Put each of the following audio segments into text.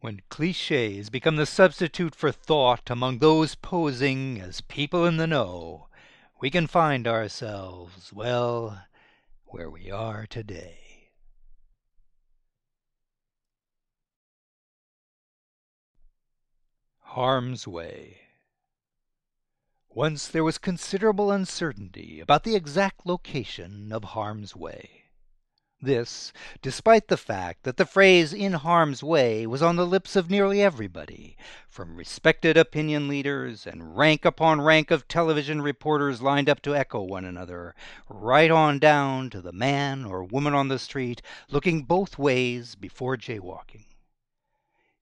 When cliches become the substitute for thought among those posing as people in the know, we can find ourselves, well, where we are today. Harm's Way Once there was considerable uncertainty about the exact location of Harm's Way. This, despite the fact that the phrase "in harm's way" was on the lips of nearly everybody, from respected opinion leaders and rank upon rank of television reporters lined up to echo one another, right on down to the man or woman on the street looking both ways before jaywalking.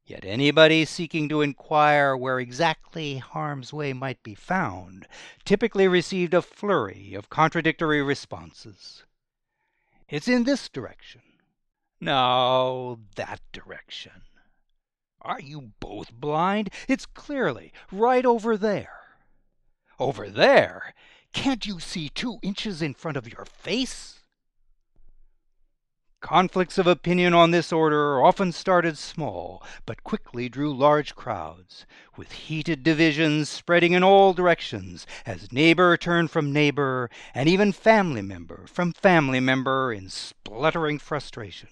Yet anybody seeking to inquire where exactly harm's way might be found typically received a flurry of contradictory responses. It's in this direction. No, that direction. Are you both blind? It's clearly right over there. Over there? Can't you see two inches in front of your face? Conflicts of opinion on this order often started small, but quickly drew large crowds, with heated divisions spreading in all directions as neighbor turned from neighbor, and even family member from family member in spluttering frustration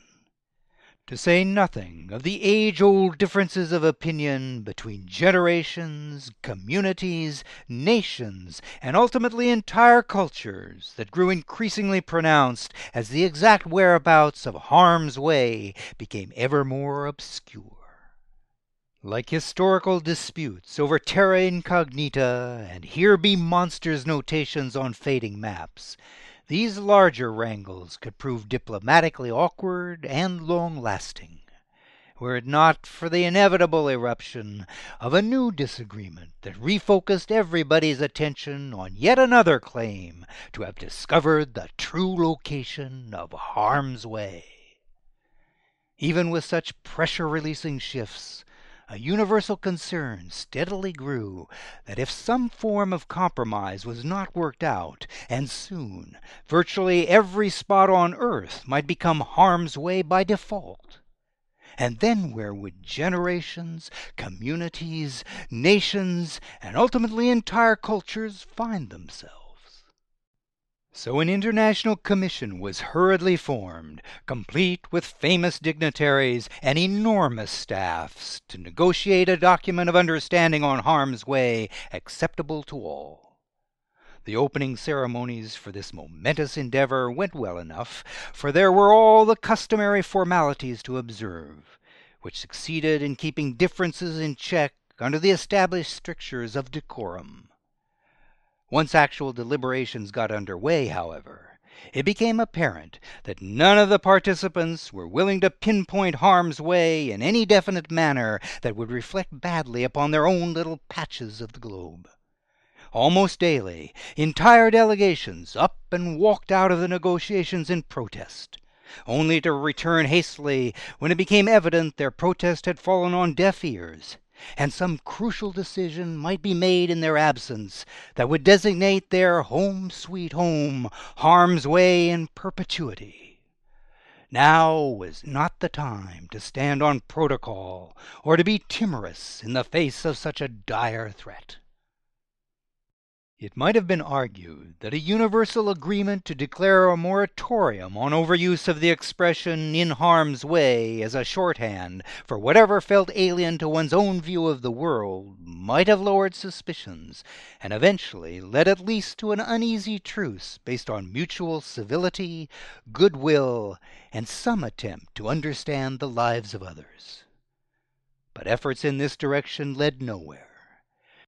to say nothing of the age old differences of opinion between generations, communities, nations, and ultimately entire cultures that grew increasingly pronounced as the exact whereabouts of harm's way became ever more obscure. Like historical disputes over terra incognita and here be monsters notations on fading maps, these larger wrangles could prove diplomatically awkward and long lasting, were it not for the inevitable eruption of a new disagreement that refocused everybody's attention on yet another claim to have discovered the true location of harm's way. Even with such pressure releasing shifts, a universal concern steadily grew that if some form of compromise was not worked out, and soon, virtually every spot on earth might become harm's way by default. And then where would generations, communities, nations, and ultimately entire cultures find themselves? So an international commission was hurriedly formed, complete with famous dignitaries and enormous staffs, to negotiate a document of understanding on harm's way acceptable to all. The opening ceremonies for this momentous endeavor went well enough, for there were all the customary formalities to observe, which succeeded in keeping differences in check under the established strictures of decorum. Once actual deliberations got under way, however, it became apparent that none of the participants were willing to pinpoint harm's way in any definite manner that would reflect badly upon their own little patches of the globe. Almost daily, entire delegations up and walked out of the negotiations in protest, only to return hastily when it became evident their protest had fallen on deaf ears and some crucial decision might be made in their absence that would designate their home sweet home harm's way in perpetuity. Now was not the time to stand on protocol or to be timorous in the face of such a dire threat. It might have been argued that a universal agreement to declare a moratorium on overuse of the expression "in harm's way" as a shorthand for whatever felt alien to one's own view of the world might have lowered suspicions, and eventually led at least to an uneasy truce based on mutual civility, good will, and some attempt to understand the lives of others. But efforts in this direction led nowhere.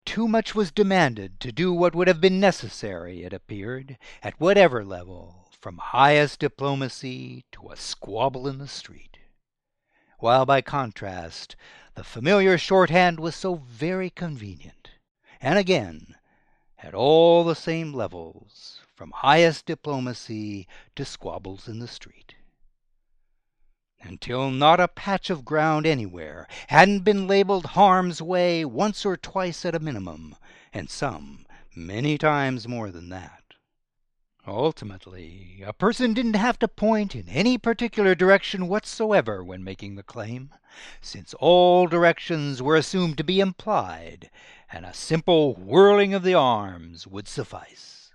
Too much was demanded to do what would have been necessary, it appeared, at whatever level, from highest diplomacy to a squabble in the street; while by contrast the familiar shorthand was so very convenient, and again at all the same levels, from highest diplomacy to squabbles in the street until not a patch of ground anywhere hadn't been labelled Harm's Way once or twice at a minimum, and some many times more than that. Ultimately a person didn't have to point in any particular direction whatsoever when making the claim, since all directions were assumed to be implied, and a simple whirling of the arms would suffice.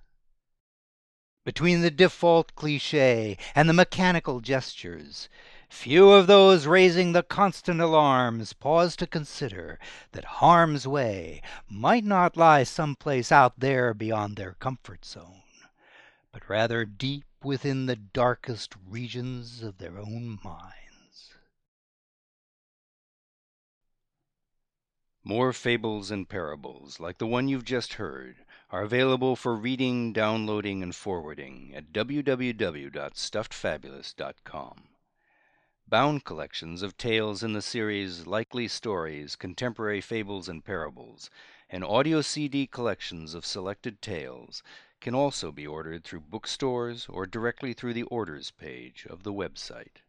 Between the default cliché and the mechanical gestures. Few of those raising the constant alarms pause to consider that harm's way might not lie some place out there beyond their comfort zone, but rather deep within the darkest regions of their own minds. More fables and parables like the one you've just heard are available for reading, downloading, and forwarding at www.stuffedfabulist.com. Bound collections of tales in the series Likely Stories, Contemporary Fables and Parables, and audio CD collections of selected tales can also be ordered through bookstores or directly through the orders page of the website.